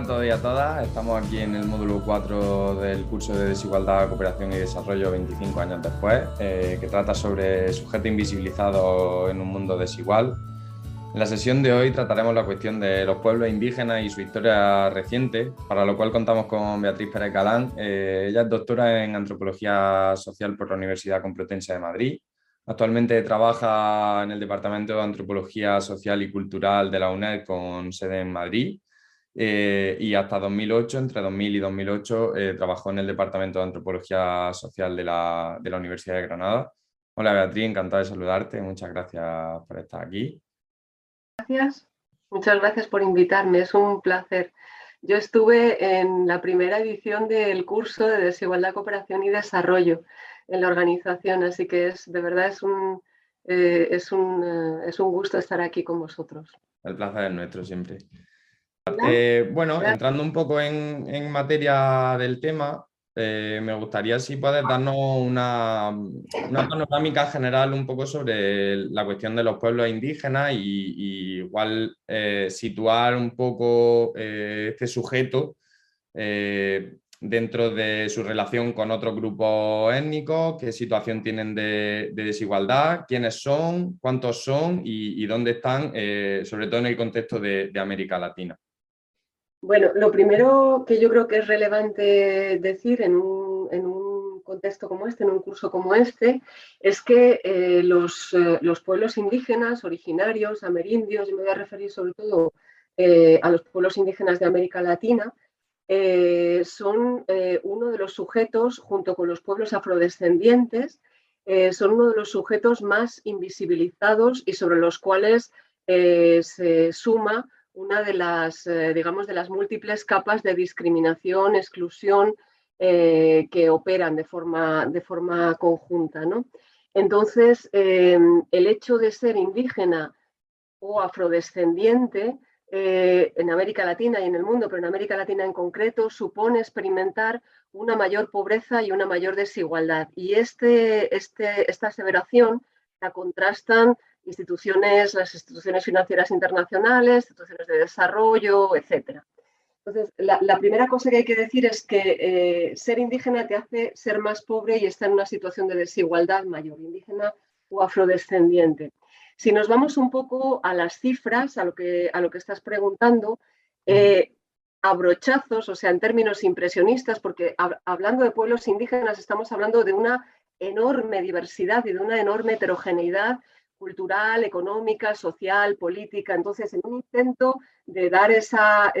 a todos y a todas. Estamos aquí en el módulo 4 del curso de Desigualdad, Cooperación y Desarrollo 25 años después, eh, que trata sobre sujeto invisibilizado en un mundo desigual. En la sesión de hoy trataremos la cuestión de los pueblos indígenas y su historia reciente, para lo cual contamos con Beatriz Pérez Galán. Eh, ella es doctora en Antropología Social por la Universidad Complutense de Madrid. Actualmente trabaja en el Departamento de Antropología Social y Cultural de la UNED con sede en Madrid eh, y hasta 2008, entre 2000 y 2008, eh, trabajó en el Departamento de Antropología Social de la, de la Universidad de Granada. Hola Beatriz, encantada de saludarte, muchas gracias por estar aquí. Gracias, muchas gracias por invitarme, es un placer. Yo estuve en la primera edición del curso de Desigualdad, Cooperación y Desarrollo en la organización, así que es de verdad es un, eh, es, un, es un gusto estar aquí con vosotros. El placer es nuestro siempre. Eh, bueno, entrando un poco en, materia del tema, eh, me gustaría si puedes darnos una, panorámica general un poco sobre la cuestión de los pueblos indígenas y, igual eh, situar un poco este sujeto dentro de su relación con otros grupos étnicos, qué situación tienen de, desigualdad, quiénes son, cuántos son y, dónde están, sobre todo en el contexto de América Latina. Bueno, lo primero que yo creo que es relevante decir en un, contexto como este, en un curso como este, es que eh, eh, los, pueblos indígenas originarios, amerindios, y me voy a referir sobre todo eh, a los pueblos indígenas de América Latina, son uno de los sujetos, junto con los pueblos afrodescendientes, son uno de los sujetos más invisibilizados y sobre los cuales se suma una de las, eh, digamos, de las múltiples capas de discriminación, exclusión eh, que operan de forma, de forma conjunta. ¿no? Entonces, em, el hecho de ser indígena o afrodescendiente eh, en América Latina y en el mundo, pero en América Latina en concreto, supone experimentar una mayor pobreza y una mayor desigualdad. Y este, este, esta aseveración la contrastan instituciones, las instituciones financieras internacionales, instituciones de desarrollo, etc. Entonces, la, primera cosa que hay que decir es que eh, ser indígena te hace ser más pobre y estar en una situación de desigualdad mayor, indígena o afrodescendiente. Si nos vamos un poco a las cifras, a lo que, a lo que estás preguntando, eh, a brochazos, o sea, en términos impresionistas, porque hablando de pueblos indígenas estamos hablando de una enorme diversidad y de una enorme heterogeneidad cultural, económica, social, política. Entonces, en un intento de dar esa,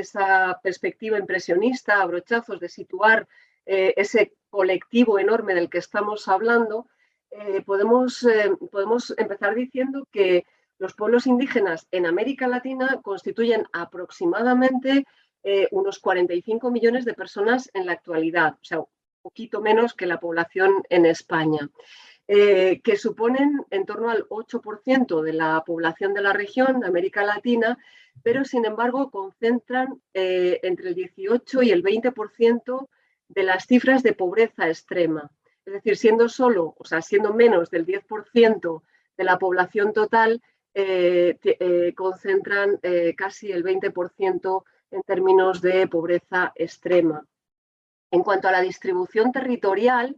perspectiva impresionista a brochazos, de situar eh, ese colectivo enorme del que estamos hablando, eh, podemos, eh, podemos empezar diciendo que los pueblos indígenas en América Latina constituyen aproximadamente unos 45 millones de personas en la actualidad, o sea, un poquito menos que la población en España. Eh, que suponen en torno al 8% de la población de la región, de América Latina, pero sin embargo concentran eh, entre el 18 y el 20% de las cifras de pobreza extrema. Es decir, siendo solo, o sea, siendo menos del 10% de la población total, eh, concentran casi el 20% en términos de pobreza extrema. En cuanto a la distribución territorial,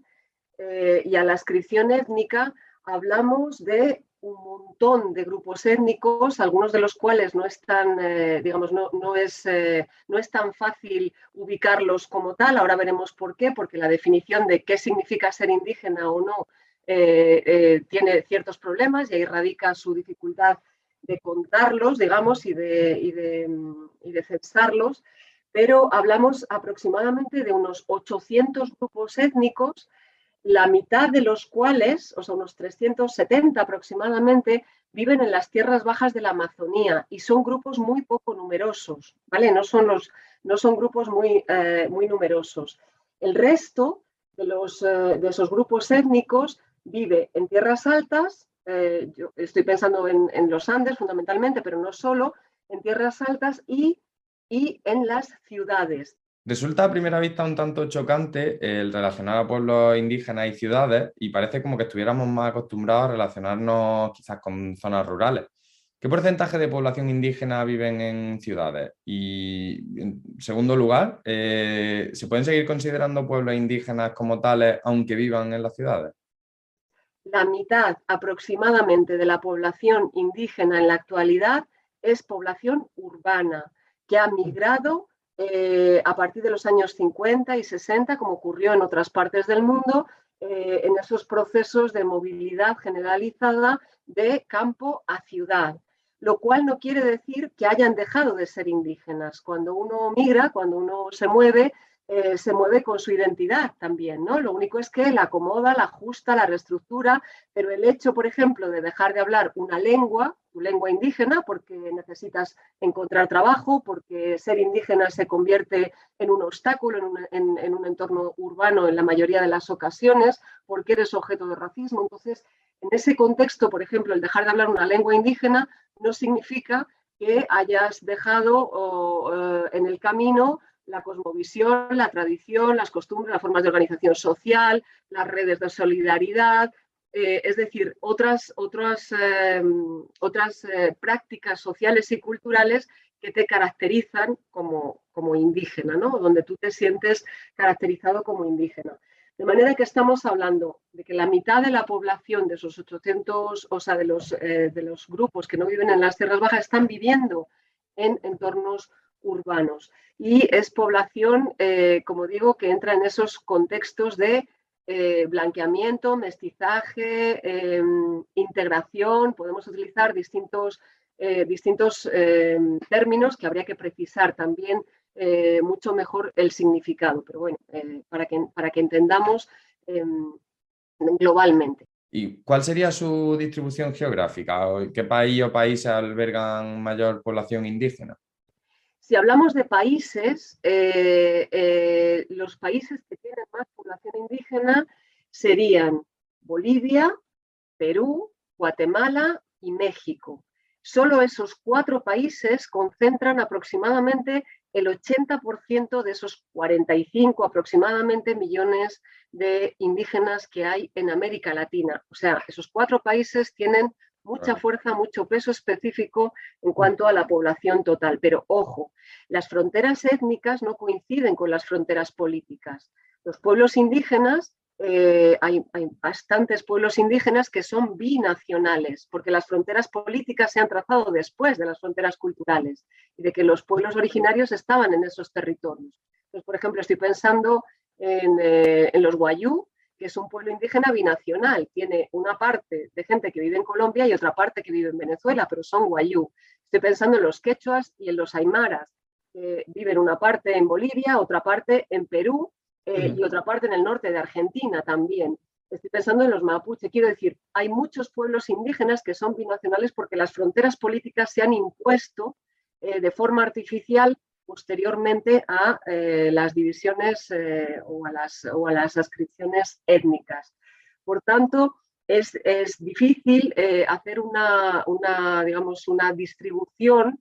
eh, y a la inscripción étnica hablamos de un montón de grupos étnicos, algunos de los cuales no están, eh, digamos, no, no, es, eh, no es tan fácil ubicarlos como tal. Ahora veremos por qué, porque la definición de qué significa ser indígena o no tiene ciertos problemas y ahí radica su dificultad de contarlos, digamos, y de, y de, y de censarlos. Pero hablamos aproximadamente de unos 800 grupos étnicos la mitad de los cuales, o sea, unos 370 aproximadamente, viven en las tierras bajas de la Amazonía y son grupos muy poco numerosos, ¿vale? No son, los, no son grupos muy, eh, muy numerosos. El resto de, los, eh, de esos grupos étnicos vive en tierras altas, eh, yo estoy pensando en, los Andes fundamentalmente, pero no solo, en tierras altas y, y en las ciudades. Resulta a primera vista un tanto chocante el relacionar a pueblos indígenas y ciudades y parece como que estuviéramos más acostumbrados a relacionarnos quizás con zonas rurales. ¿Qué porcentaje de población indígena viven en ciudades? Y en segundo lugar, eh, ¿se pueden seguir considerando pueblos indígenas como tales aunque vivan en las ciudades? La mitad aproximadamente de la población indígena en la actualidad es población urbana que ha migrado eh, a partir de los años 50 y 60, como ocurrió en otras partes del mundo, eh, en esos procesos de movilidad generalizada de campo a ciudad lo cual no quiere decir que hayan dejado de ser indígenas. Cuando uno migra, cuando uno se mueve, eh, se mueve con su identidad también, ¿no? Lo único es que la acomoda, la ajusta, la reestructura, pero el hecho, por ejemplo, de dejar de hablar una lengua, tu lengua indígena, porque necesitas encontrar trabajo, porque ser indígena se convierte en un obstáculo en en un entorno urbano en la mayoría de las ocasiones, porque eres objeto de racismo. Entonces, en ese contexto, por ejemplo, el dejar de hablar una lengua indígena no significa que hayas dejado eh, en el camino la cosmovisión, la tradición, las costumbres, las formas de organización social, las redes de solidaridad, eh, es decir, otras, otras, em, otras eh, prácticas sociales y culturales que te caracterizan como, como indígena, ¿no? donde tú te sientes caracterizado como indígena. De manera que estamos hablando de que la mitad de la población de esos 800, o sea, de los, eh, de los grupos que no viven en las tierras bajas, están viviendo en entornos urbanos. Y es población, eh, como digo, que entra en esos contextos de eh, blanqueamiento, mestizaje, em, integración. Podemos utilizar distintos, distintos em, términos que habría que precisar también eh, mucho mejor el significado, pero bueno, eh, para, que, para que entendamos em, globalmente. ¿Y cuál sería su distribución geográfica? ¿Qué país o países albergan mayor población indígena? Si hablamos de países, eh, los países que tienen más población indígena serían Bolivia, Perú, Guatemala y México. Solo esos cuatro países concentran aproximadamente el 80% de esos 45 aproximadamente millones de indígenas que hay en América Latina. O sea, esos cuatro países tienen mucha fuerza, mucho peso específico en cuanto a la población total. Pero ojo, las fronteras étnicas no coinciden con las fronteras políticas. Los pueblos indígenas eh, hay, bastantes pueblos indígenas que son binacionales, porque las fronteras políticas se han trazado después de las fronteras culturales y de que los pueblos originarios estaban en esos territorios. Entonces, por ejemplo, estoy pensando en, eh, los Guayú, que es un pueblo indígena binacional. Tiene una parte de gente que vive en Colombia y otra parte que vive en Venezuela, pero son Guayú. Estoy pensando en los quechuas y en los aymaras, que viven una parte en Bolivia, otra parte en Perú eh, y otra parte en el norte de Argentina también. Estoy pensando en los mapuche. Quiero decir, hay muchos pueblos indígenas que son binacionales porque las fronteras políticas se han impuesto eh, de forma artificial posteriormente a eh, las divisiones o, a las, o a las ascripciones étnicas. Por tanto, es, es difícil hacer una, una, digamos, una distribución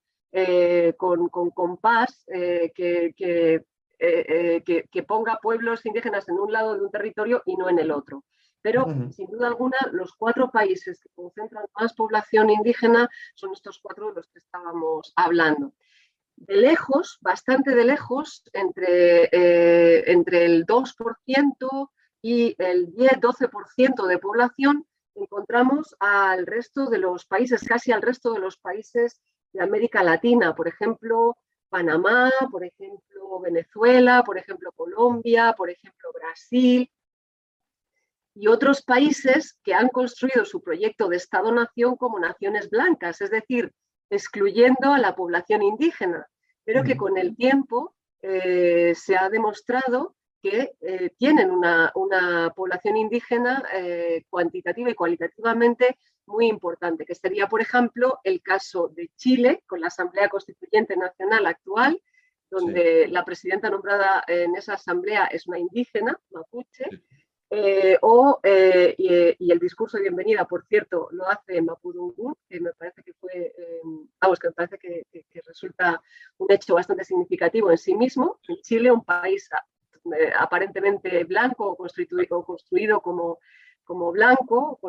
con, con, compás que, que eh, eh, que, ponga pueblos indígenas en un lado de un territorio y no en el otro. Pero, sin duda alguna, los cuatro países que concentran más población indígena son estos cuatro de los que estábamos hablando. De lejos, bastante de lejos, entre, eh, entre el 2% y el 10-12% de población, encontramos al resto de los países, casi al resto de los países de América Latina. Por ejemplo, Panamá, por ejemplo, Venezuela, por ejemplo, Colombia, por ejemplo, Brasil y otros países que han construido su proyecto de Estado-nación como naciones blancas, es decir, excluyendo a la población indígena, pero que con el tiempo eh, se ha demostrado que eh, tienen una, población indígena eh, cuantitativa y cualitativamente muy importante, que sería, por ejemplo, el caso de Chile con la Asamblea Constituyente Nacional actual, donde la presidenta nombrada en esa asamblea es una indígena, mapuche, eh, o, y, el discurso de bienvenida, por cierto, lo hace Mapudungun, que me parece que fue, vamos, que me parece que, que, resulta un hecho bastante significativo en sí mismo. En Chile, un país eh, aparentemente blanco o construido, como, como blanco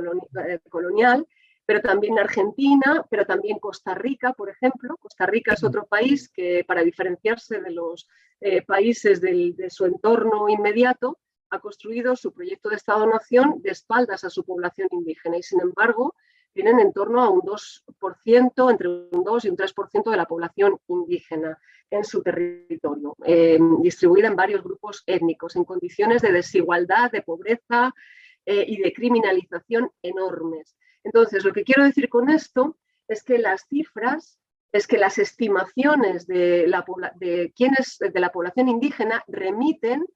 eh, colonial, pero también Argentina, pero también Costa Rica, por ejemplo. Costa Rica es otro país que, para diferenciarse de los eh, países de su entorno inmediato, ha construido su proyecto de Estado-Nación de espaldas a su población indígena y, sin embargo, tienen en torno a un 2%, entre un 2 y un 3% de la población indígena en su territorio, eh, distribuida en varios grupos étnicos, en condiciones de desigualdad, de pobreza eh, y de criminalización enormes. Entonces, lo que quiero decir con esto es que las cifras, es que las estimaciones de la, de quienes, de la población indígena remiten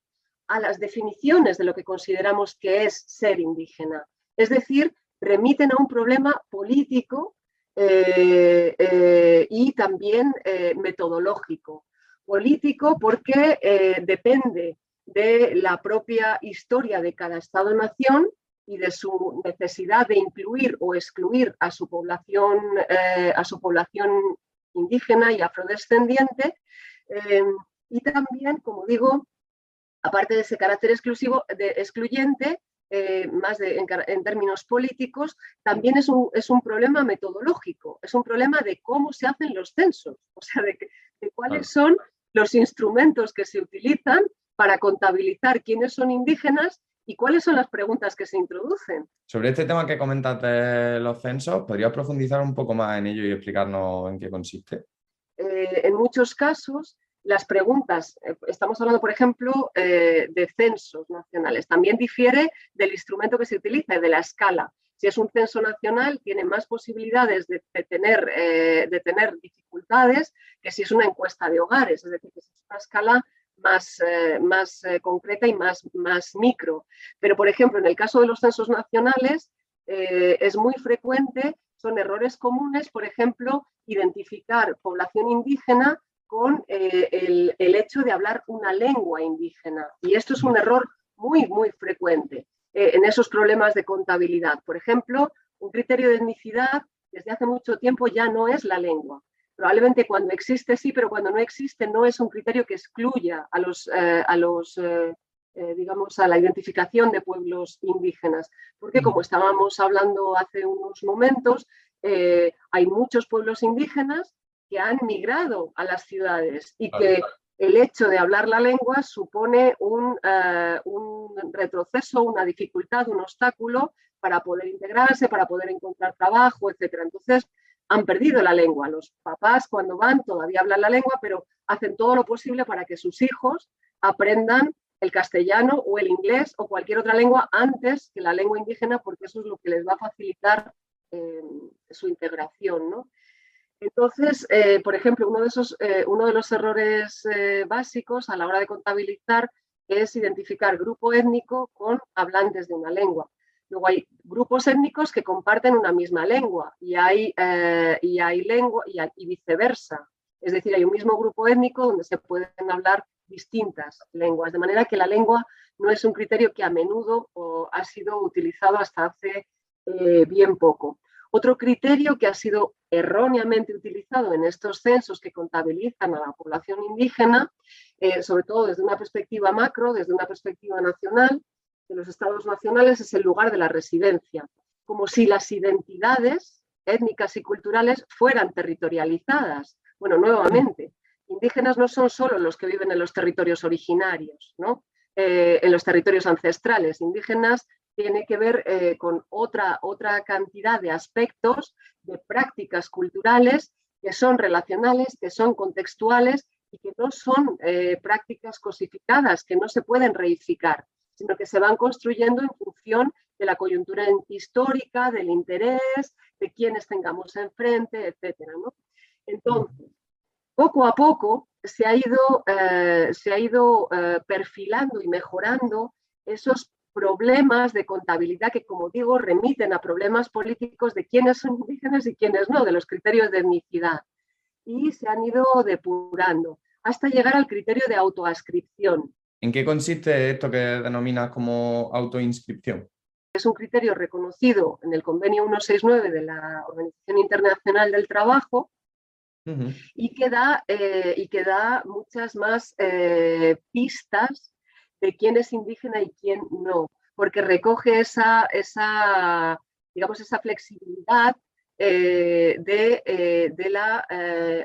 a las definiciones de lo que consideramos que es ser indígena. Es decir, remiten a un problema político eh, eh, y también eh, metodológico. Político porque depende de la propia historia de cada Estado-nación y de su necesidad de incluir o excluir a su población, a su población indígena y afrodescendiente. y también, como digo, aparte de ese carácter exclusivo, de, excluyente, eh, más en, términos políticos, también es un, es un, problema metodológico, es un problema de cómo se hacen los censos, o sea, de, cuáles son los instrumentos que se utilizan para contabilizar quiénes son indígenas y cuáles son las preguntas que se introducen. Sobre este tema que comentas de los censos, ¿podrías profundizar un poco más en ello y explicarnos en qué consiste? Eh, en muchos casos, las preguntas, eh, estamos hablando, por ejemplo, eh, de censos nacionales, también difiere del instrumento que se utiliza y de la escala. Si es un censo nacional, tiene más posibilidades de, tener, eh, de tener, dificultades que si es una encuesta de hogares, es decir, que es una escala más, más concreta y más, más micro. Pero, por ejemplo, en el caso de los censos nacionales, es muy frecuente, son errores comunes, por ejemplo, identificar población indígena con eh, el, hecho de hablar una lengua indígena. Y esto es un error muy, muy frecuente eh, en esos problemas de contabilidad. Por ejemplo, un criterio de etnicidad desde hace mucho tiempo ya no es la lengua. Probablemente cuando existe sí, pero cuando no existe no es un criterio que excluya a los, eh, a los digamos, a la identificación de pueblos indígenas. Porque como estábamos hablando hace unos momentos, hay muchos pueblos indígenas que han migrado a las ciudades y que el hecho de hablar la lengua supone un, eh, un, retroceso, una dificultad, un obstáculo para poder integrarse, para poder encontrar trabajo, etc. Entonces, han perdido la lengua. Los papás cuando van todavía hablan la lengua, pero hacen todo lo posible para que sus hijos aprendan el castellano o el inglés o cualquier otra lengua antes que la lengua indígena, porque eso es lo que les va a facilitar eh, su integración. ¿no? Entonces, eh, por ejemplo, uno de, esos, eh, uno de los errores eh, básicos a la hora de contabilizar es identificar grupo étnico con hablantes de una lengua. Luego hay grupos étnicos que comparten una misma lengua y hay, y hay lengua y, viceversa. Es decir, hay un mismo grupo étnico donde se pueden hablar distintas lenguas, de manera que la lengua no es un criterio que a menudo ha sido utilizado hasta hace bien poco. Otro criterio que ha sido erróneamente utilizado en estos censos que contabilizan a la población indígena, eh, sobre todo desde una perspectiva macro, desde una perspectiva nacional, de los estados nacionales es el lugar de la residencia, como si las identidades étnicas y culturales fueran territorializadas. Bueno, nuevamente, indígenas no son solo los que viven en los territorios originarios, ¿no? Eh, en los territorios ancestrales. Indígenas tiene que ver eh, con otra, otra cantidad de aspectos, de prácticas culturales que son relacionales, que son contextuales y que no son eh, prácticas cosificadas, que no se pueden reificar, sino que se van construyendo en función de la coyuntura histórica, del interés, de quienes tengamos enfrente, etc. Entonces, poco a poco se ha ido, eh, se ha ido perfilando y mejorando esos problemas de contabilidad que, como digo, remiten a problemas políticos de quiénes son indígenas y quiénes no, de los criterios de etnicidad. Y se han ido depurando hasta llegar al criterio de autoascripción. ¿En qué consiste esto que denominas como autoinscripción? Es un criterio reconocido en el convenio 169 de la Organización Internacional del Trabajo y, que da, eh, y que da muchas más eh, pistas de quién es indígena y quién no, porque recoge esa, esa, digamos, esa flexibilidad de, de, la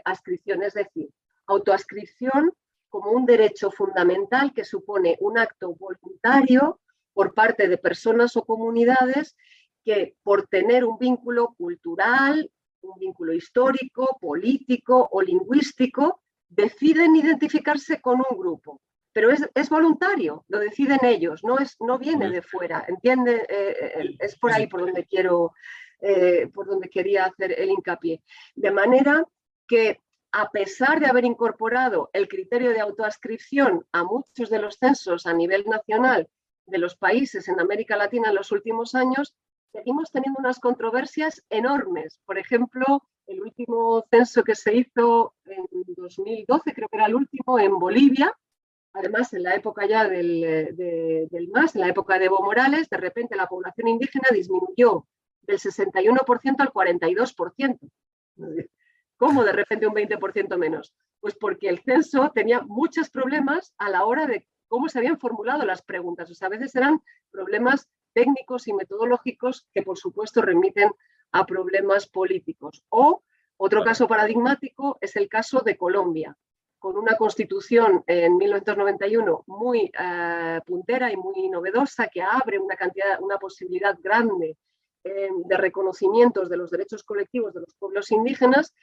ascripción, es decir, autoascripción como un derecho fundamental que supone un acto voluntario por parte de personas o comunidades que por tener un vínculo cultural, un vínculo histórico, político o lingüístico, deciden identificarse con un grupo. Pero es, voluntario, lo deciden ellos, no, es, no viene de fuera, ¿entiende? Eh, eh, es por ahí por donde quiero, eh, por donde quería hacer el hincapié. De manera que a pesar de haber incorporado el criterio de autoascripción a muchos de los censos a nivel nacional de los países en América Latina en los últimos años, seguimos teniendo unas controversias enormes. Por ejemplo, el último censo que se hizo en 2012, creo que era el último, en Bolivia, además en la época ya del, del MAS, en la época de Evo Morales, de repente la población indígena disminuyó del 61% al 42%. ¿Cómo de repente un 20% menos? Pues porque el censo tenía muchos problemas a la hora de cómo se habían formulado las preguntas. O sea, a veces eran problemas técnicos y metodológicos que por supuesto remiten a problemas políticos. O otro caso paradigmático es el caso de Colombia, con una constitución en 1991 muy eh, puntera y muy novedosa que abre una cantidad, una posibilidad grande eh, de reconocimientos de los derechos colectivos de los pueblos indígenas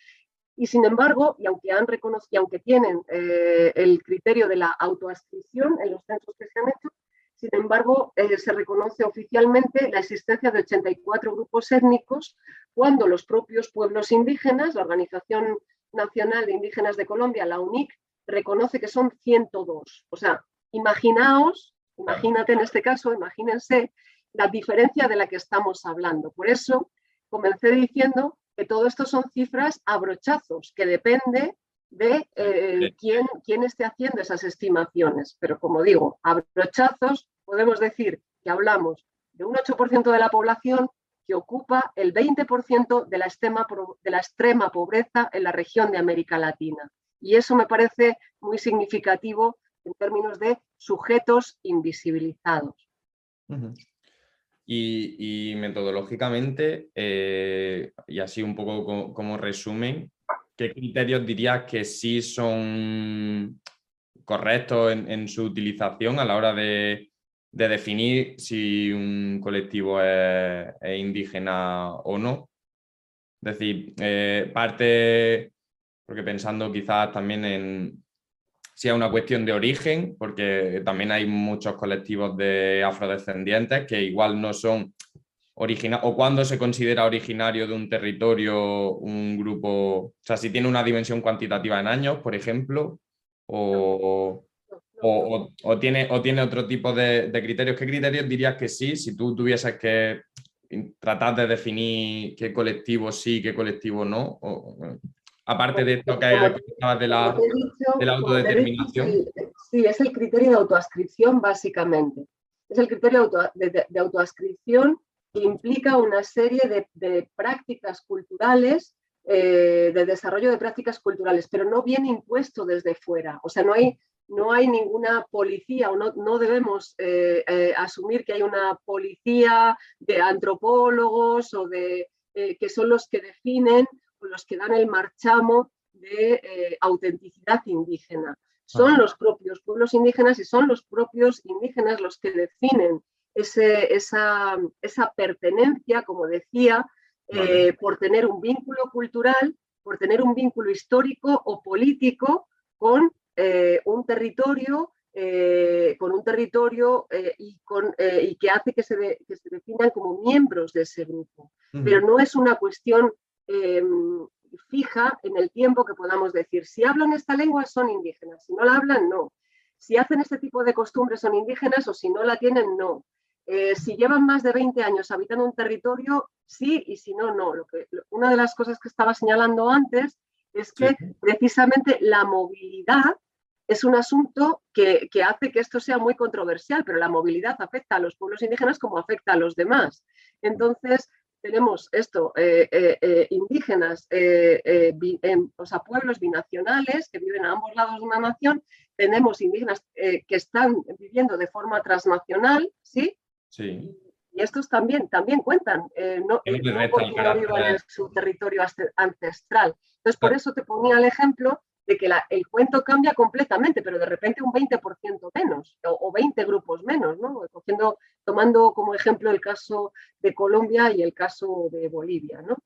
y sin embargo, y aunque, han reconocido, aunque tienen eh, el criterio de la autoascripción en los censos que se han hecho, sin embargo, se reconoce oficialmente la existencia de 84 grupos étnicos cuando los propios pueblos indígenas, la Organización Nacional de Indígenas de Colombia, la UNIC, reconoce que son 102. O sea, imaginaos, imagínate en este caso, imagínense la diferencia de la que estamos hablando. Por eso comencé diciendo que todo esto son cifras a brochazos, que depende de eh, quién, quién esté haciendo esas estimaciones. Pero como digo, a brochazos podemos decir que hablamos de un 8% de la población que ocupa el 20% de la, extrema, de la extrema pobreza en la región de América Latina. Y eso me parece muy significativo en términos de sujetos invisibilizados. y, metodológicamente, eh, y así un poco como resumen, ¿qué criterios dirías que sí son correctos en, su utilización a la hora de, definir si un colectivo es, indígena o no? Es decir, eh, parte, porque pensando quizás también en si es una cuestión de origen, porque también hay muchos colectivos de afrodescendientes que igual no son o cuándo se considera originario de un territorio un grupo, o sea, si tiene una dimensión cuantitativa en años, por ejemplo, o, o, tiene, o tiene otro tipo de, criterios. ¿Qué criterios dirías que sí, si tú tuvieses que tratar de definir qué colectivo sí, qué colectivo no? aparte de esto que hay de la, de la autodeterminación. Sí, es el criterio de autoascripción básicamente. Es el criterio de, de autoascripción implica una serie de, prácticas culturales, eh, de desarrollo de prácticas culturales, pero no viene impuesto desde fuera. O sea, no hay, no hay ninguna policía o no, no debemos eh, eh, asumir que hay una policía de antropólogos o de que son los que definen o los que dan el marchamo de autenticidad indígena. Son los propios pueblos indígenas y son los propios indígenas los que definen esa, esa, pertenencia, como decía, eh, por tener un vínculo cultural, por tener un vínculo histórico o político con eh, un territorio, eh, con un territorio y, con, y, que hace que se, que se, definan como miembros de ese grupo. Pero no es una cuestión fija en el tiempo que podamos decir, si hablan esta lengua son indígenas, si no la hablan, no. Si hacen este tipo de costumbres son indígenas o si no la tienen, no. Eh, si llevan más de 20 años habitando un territorio, sí y si no, no. Lo que, una de las cosas que estaba señalando antes es que precisamente la movilidad es un asunto que, hace que esto sea muy controversial, pero la movilidad afecta a los pueblos indígenas como afecta a los demás. Entonces, tenemos esto, eh, eh, indígenas, o sea, pueblos binacionales que viven a ambos lados de una nación, tenemos indígenas que están viviendo de forma transnacional, ¿sí? Sí. Y estos también, también cuentan, eh, no, eh, porque no vivan en su territorio ancestral. Entonces, por eso te ponía el ejemplo de que el cuento cambia completamente, pero de repente un 20% menos o, 20 grupos menos, ¿no? Cogiendo, tomando como ejemplo el caso de Colombia y el caso de Bolivia. ¿no?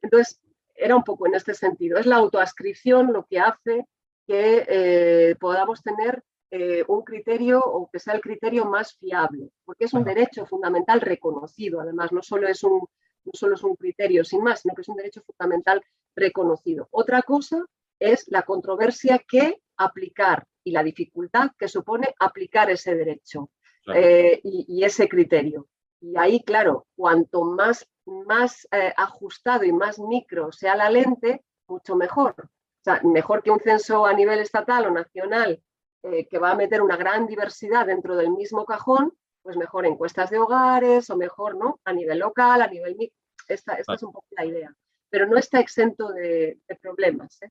Entonces, era un poco en este sentido. Es la autoascripción lo que hace que eh, podamos tener eh, un criterio o que sea el criterio más fiable, porque es un derecho fundamental reconocido, además, no solo es un, no solo es un criterio sin más, sino que es un derecho fundamental reconocido. Otra cosa es la controversia que aplicar y la dificultad que supone aplicar ese derecho eh, y, ese criterio. Y ahí, claro, cuanto más, más eh, ajustado y más micro sea la lente, mucho mejor. O sea, mejor que un censo a nivel estatal o nacional eh, que va a meter una gran diversidad dentro del mismo cajón, pues mejor encuestas de hogares o mejor ¿no? a nivel local, a nivel micro. Esta, esta es un poco la idea. Pero no está exento de, de problemas. ¿eh?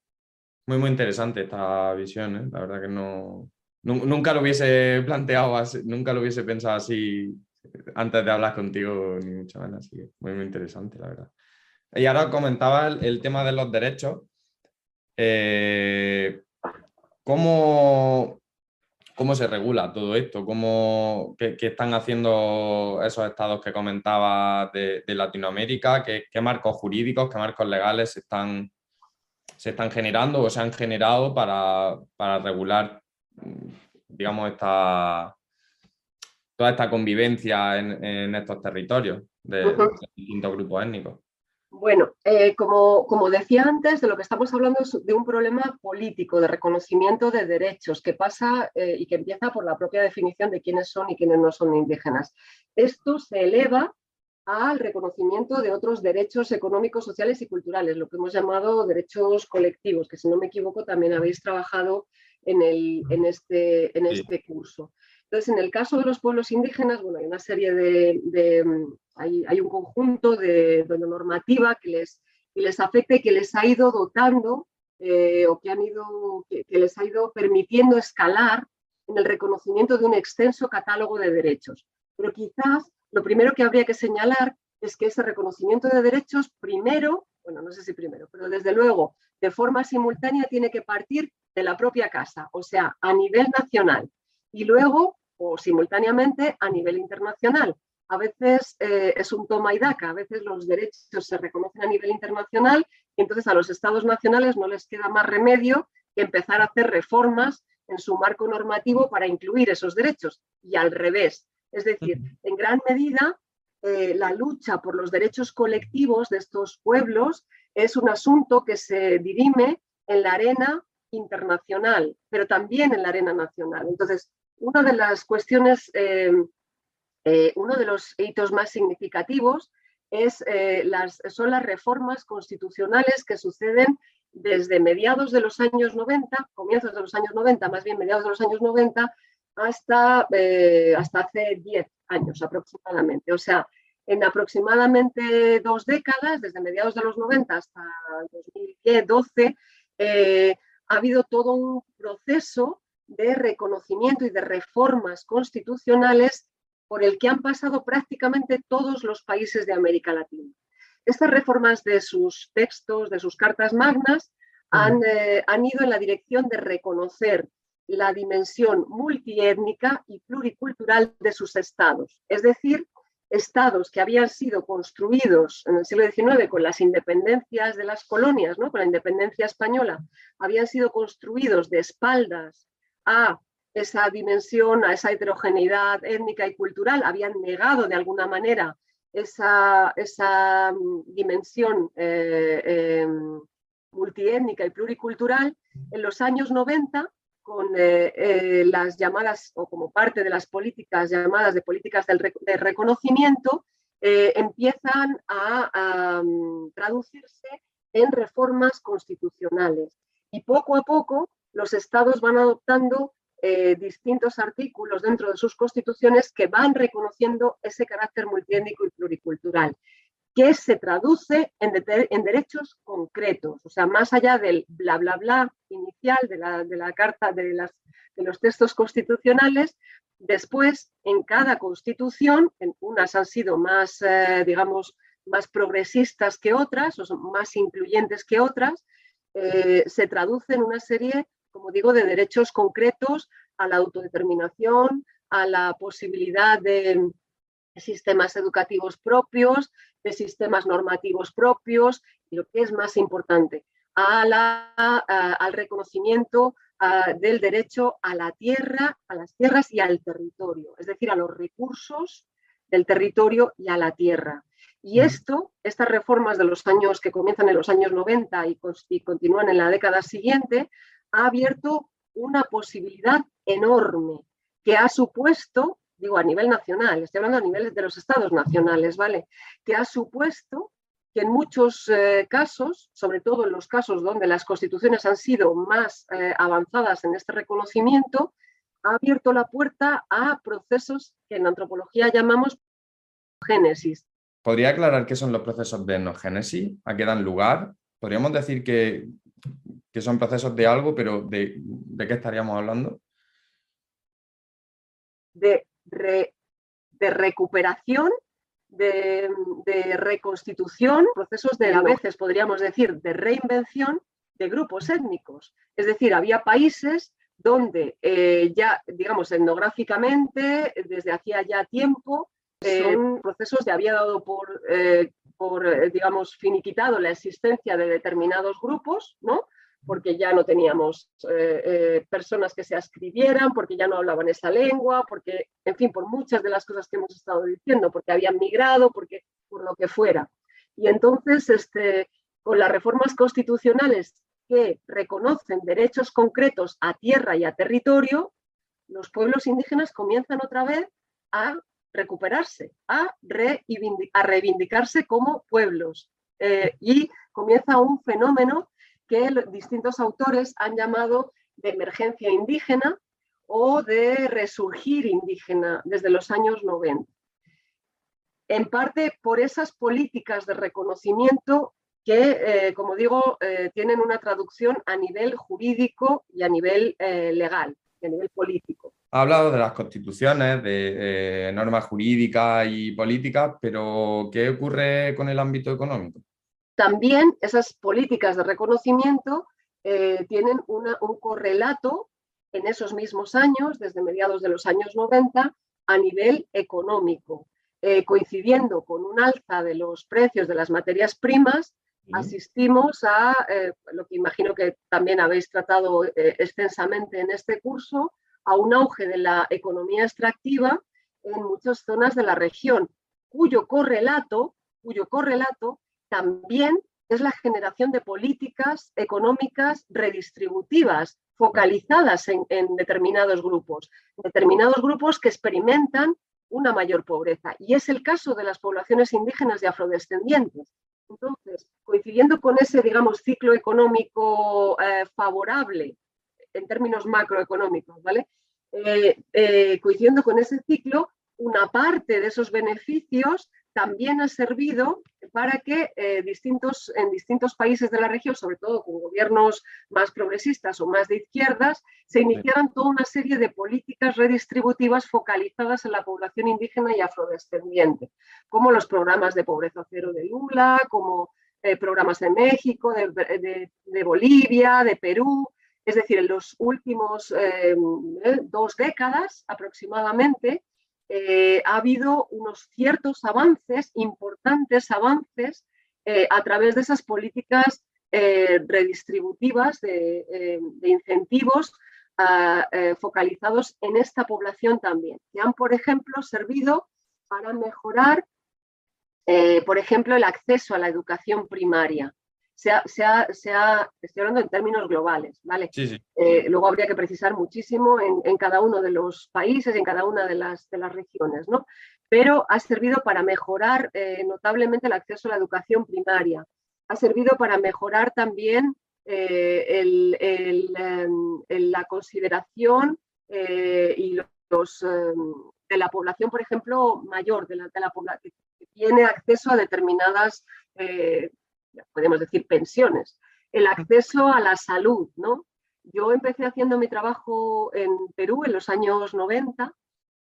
Muy, muy interesante esta visión, ¿eh? la verdad que no, nunca lo hubiese planteado así, nunca lo hubiese pensado así antes de hablar contigo, ni mucho menos, así muy, muy interesante, la verdad. Y ahora comentaba el, tema de los derechos. Eh, ¿cómo, ¿Cómo se regula todo esto? ¿Cómo, qué, están haciendo esos estados que comentaba de, Latinoamérica? ¿Qué, ¿Qué, marcos jurídicos, qué marcos legales están se están generando o se han generado para, regular, digamos, esta, toda esta convivencia en, estos territorios de, distintos grupos étnicos. Bueno, eh, como, como, decía antes, de lo que estamos hablando es de un problema político, de reconocimiento de derechos, que pasa eh, y que empieza por la propia definición de quiénes son y quiénes no son indígenas. Esto se eleva al reconocimiento de otros derechos económicos, sociales y culturales, lo que hemos llamado derechos colectivos, que si no me equivoco también habéis trabajado en, el, en, este, en este curso. Entonces, en el caso de los pueblos indígenas, bueno, hay una serie de, hay, un conjunto de, normativa que les, les afecta y que les ha ido dotando eh, o que, han ido, que les ha ido permitiendo escalar en el reconocimiento de un extenso catálogo de derechos. Pero quizás lo primero que habría que señalar es que ese reconocimiento de derechos primero, bueno, no sé si primero, pero desde luego de forma simultánea tiene que partir de la propia casa, o sea, a nivel nacional y luego o simultáneamente a nivel internacional. A veces eh, es un toma y daca, a veces los derechos se reconocen a nivel internacional y entonces a los estados nacionales no les queda más remedio que empezar a hacer reformas en su marco normativo para incluir esos derechos y al revés. Es decir, en gran medida, eh, la lucha por los derechos colectivos de estos pueblos es un asunto que se dirime en la arena internacional, pero también en la arena nacional. Entonces, una de las cuestiones, eh, eh, uno de los hitos más significativos es, las, son las reformas constitucionales que suceden desde mediados de los años 90, comienzos de los años 90, más bien mediados de los años 90, hasta, eh, hasta hace 10 años aproximadamente. O sea, en aproximadamente dos décadas, desde mediados de los 90 hasta 2010-12, eh, ha habido todo un proceso de reconocimiento y de reformas constitucionales por el que han pasado prácticamente todos los países de América Latina. Estas reformas de sus textos, de sus cartas magnas, han, eh, han ido en la dirección de reconocer la dimensión multiétnica y pluricultural de sus estados, es decir, estados que habían sido construidos en el siglo XIX con las independencias de las colonias, ¿no? con la independencia española, habían sido construidos de espaldas a esa dimensión, a esa heterogeneidad étnica y cultural, habían negado de alguna manera esa, esa mm, dimensión eh, em, multiétnica y pluricultural. En los años 90 con eh, eh, las llamadas o como parte de las políticas llamadas de políticas de reconocimiento, eh, empiezan a, mm, traducirse en reformas constitucionales. Y poco a poco los estados van adoptando distintos artículos dentro de sus constituciones que van reconociendo ese carácter multiétnico y pluricultural que se traduce en, derechos concretos, o sea, más allá del bla, bla, bla inicial de la, carta de, los textos constitucionales, Después, en cada constitución, unas han sido más, eh, digamos, más progresistas que otras, o más incluyentes que otras, eh, se traduce en una serie, como digo, de derechos concretos a la autodeterminación, a la posibilidad de sistemas educativos propios, de sistemas normativos propios, y lo que es más importante, al reconocimiento del derecho a la tierra, a las tierras y al territorio, es decir, a los recursos del territorio y a la tierra. Y esto, estas reformas de los años que comienzan en los años 90 y, y continúan en la década siguiente, ha abierto una posibilidad enorme que ha supuesto, digo a nivel nacional, estoy hablando a nivel de los estados nacionales, ¿vale? Que ha supuesto que en muchos eh, casos, sobre todo en los casos donde las constituciones han sido más eh, avanzadas en este reconocimiento, ha abierto la puerta a procesos que en antropología llamamos génesis. ¿Podría aclarar qué son los procesos de etnogénesis? ¿A qué dan lugar? Podríamos decir que, son procesos de algo, pero ¿de, de qué estaríamos hablando? De, de recuperación de, reconstitución, procesos de, a veces podríamos decir, de reinvención de grupos étnicos. Es decir, había países donde eh, ya, digamos, etnográficamente, desde hacía ya tiempo, son procesos de había dado por, eh, por, eh, digamos, finiquitado la existencia de determinados grupos, ¿no? Porque ya no teníamos eh, eh, personas que se ascribieran, porque ya no hablaban esa lengua, porque, en fin, por muchas de las cosas que hemos estado diciendo, porque habían migrado, porque por lo que fuera. Y entonces, este, con las reformas constitucionales que reconocen derechos concretos a tierra y a territorio, los pueblos indígenas comienzan otra vez a recuperarse, a, reivindicarse como pueblos. Eh, y comienza un fenómeno que distintos autores han llamado de emergencia indígena o de resurgir indígena desde los años 90. En parte por esas políticas de reconocimiento que, eh, como digo, eh, tienen una traducción a nivel jurídico y a nivel eh, legal, a nivel político. Ha hablado de las constituciones, de normas jurídicas y políticas, pero ¿qué ocurre con el ámbito económico? También esas políticas de reconocimiento eh, tienen un correlato en esos mismos años, desde mediados de los años 90, a nivel económico. Eh, coincidiendo con un alza de los precios de las materias primas, asistimos a eh, lo que imagino que también habéis tratado extensamente en este curso, a un auge de la economía extractiva en muchas zonas de la región, cuyo correlato, cuyo correlato también es la generación de políticas económicas redistributivas, focalizadas en, determinados grupos, determinados grupos que experimentan una mayor pobreza. Y es el caso de las poblaciones indígenas y afrodescendientes. Entonces, coincidiendo con ese, digamos, ciclo económico eh, favorable en términos macroeconómicos, ¿vale? Eh, eh, coincidiendo con ese ciclo, una parte de esos beneficios también ha servido para que eh, distintos, en distintos países de la región, sobre todo con gobiernos más progresistas o más de izquierdas, se iniciaran toda una serie de políticas redistributivas focalizadas en la población indígena y afrodescendiente, como los programas de pobreza cero de Lula, como eh, programas de México, de, Bolivia, de Perú. Es decir, en los últimos eh, dos décadas aproximadamente, eh, ha habido unos ciertos avances, importantes avances, eh, a través de esas políticas eh, redistributivas de, incentivos ah, focalizados en esta población también, que han, por ejemplo, servido para mejorar, por ejemplo, el acceso a la educación primaria se ha, estoy hablando en términos globales, ¿vale? Eh, luego habría que precisar muchísimo en, cada uno de los países, en cada una de las, de las regiones, ¿no? Pero ha servido para mejorar eh, notablemente el acceso a la educación primaria. Ha servido para mejorar también eh, em, la consideración y los, em, de la población, por ejemplo, mayor, de la, de la población que tiene acceso a determinadas podemos decir pensiones, el acceso a la salud, ¿no? Yo empecé haciendo mi trabajo en Perú en los años 90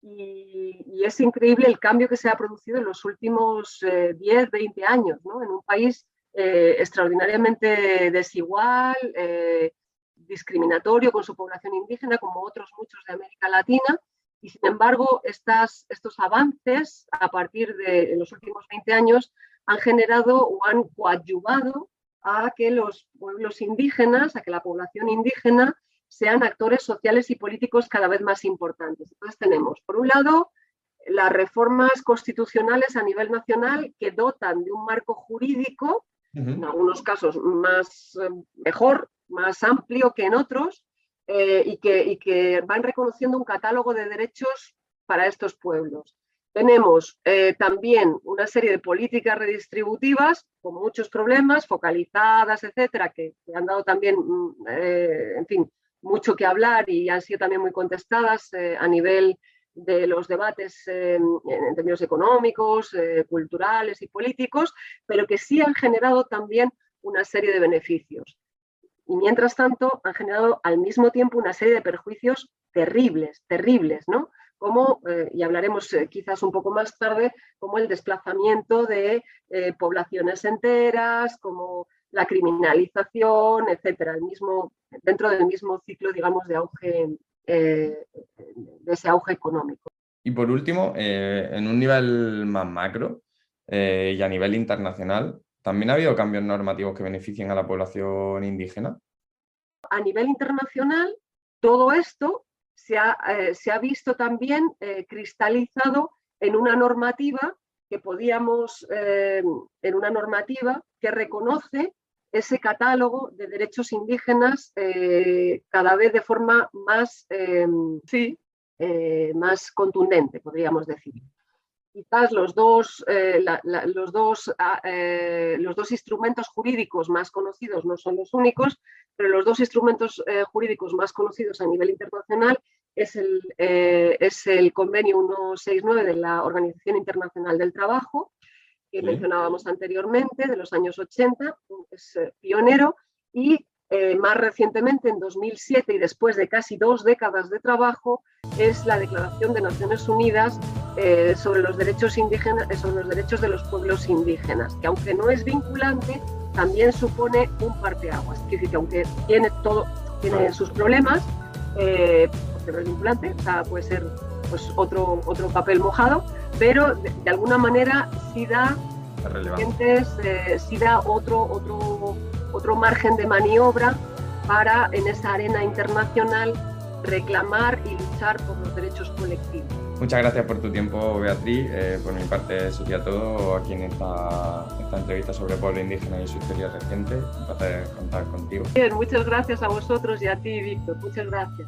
y, es increíble el cambio que se ha producido en los últimos 10, eh, 20 años, ¿no? en un país eh, extraordinariamente desigual, eh, discriminatorio con su población indígena, como otros muchos de América Latina, y sin embargo estas, estos avances a partir de los últimos 20 años han generado o han coadyuvado a que los pueblos indígenas, a que la población indígena sean actores sociales y políticos cada vez más importantes. Entonces tenemos, por un lado, las reformas constitucionales a nivel nacional que dotan de un marco jurídico, en algunos casos más eh, mejor, más amplio que en otros, eh, y, que, y, que, van reconociendo un catálogo de derechos para estos pueblos. Tenemos eh, también una serie de políticas redistributivas con muchos problemas, focalizadas, etcétera, que, han dado también, mm, en fin, mucho que hablar y han sido también muy contestadas eh, a nivel de los debates en términos económicos, eh, culturales y políticos, pero que sí han generado también una serie de beneficios. Y mientras tanto han generado al mismo tiempo una serie de perjuicios terribles, terribles, ¿no? Como, eh, y hablaremos quizás un poco más tarde, como el desplazamiento de poblaciones enteras, como la criminalización, etcétera, el mismo, dentro del mismo ciclo, digamos, de auge, eh, de ese auge económico. Y por último, eh, en un nivel más macro eh, y a nivel internacional, ¿también ha habido cambios normativos que beneficien a la población indígena? A nivel internacional, todo esto se ha, se ha visto también cristalizado en una normativa que podíamos, en una normativa que reconoce ese catálogo de derechos indígenas eh, cada vez de forma más, sí, eh, más contundente, podríamos decir. Quizás los dos, eh, los, dos, ah, los dos instrumentos jurídicos más conocidos no son los únicos, pero los dos instrumentos jurídicos más conocidos a nivel internacional es el, es el convenio 169 de la Organización Internacional del Trabajo que mencionábamos anteriormente, de los años 80, es eh, pionero, y eh, más recientemente, en 2007 y después de casi dos décadas de trabajo, es la Declaración de Naciones Unidas eh, sobre, los derechos indígenas, sobre los derechos de los pueblos indígenas, que aunque no es vinculante, también supone un parteaguas. Es decir, que aunque tiene, todo, tiene sus problemas, porque no es vinculante, o sea, puede ser pues, otro, otro papel mojado, pero de, alguna manera sí da, eh, sí da otro, otro, otro margen de maniobra para en esa arena internacional reclamar y luchar por los derechos colectivos. Muchas gracias por tu tiempo, Beatriz. Eh, por mi parte, sería todo aquí en esta, esta, entrevista sobre pueblo indígena y su historia reciente. Un placer contar contigo. Bien, muchas gracias a vosotros y a ti, Víctor. Muchas gracias.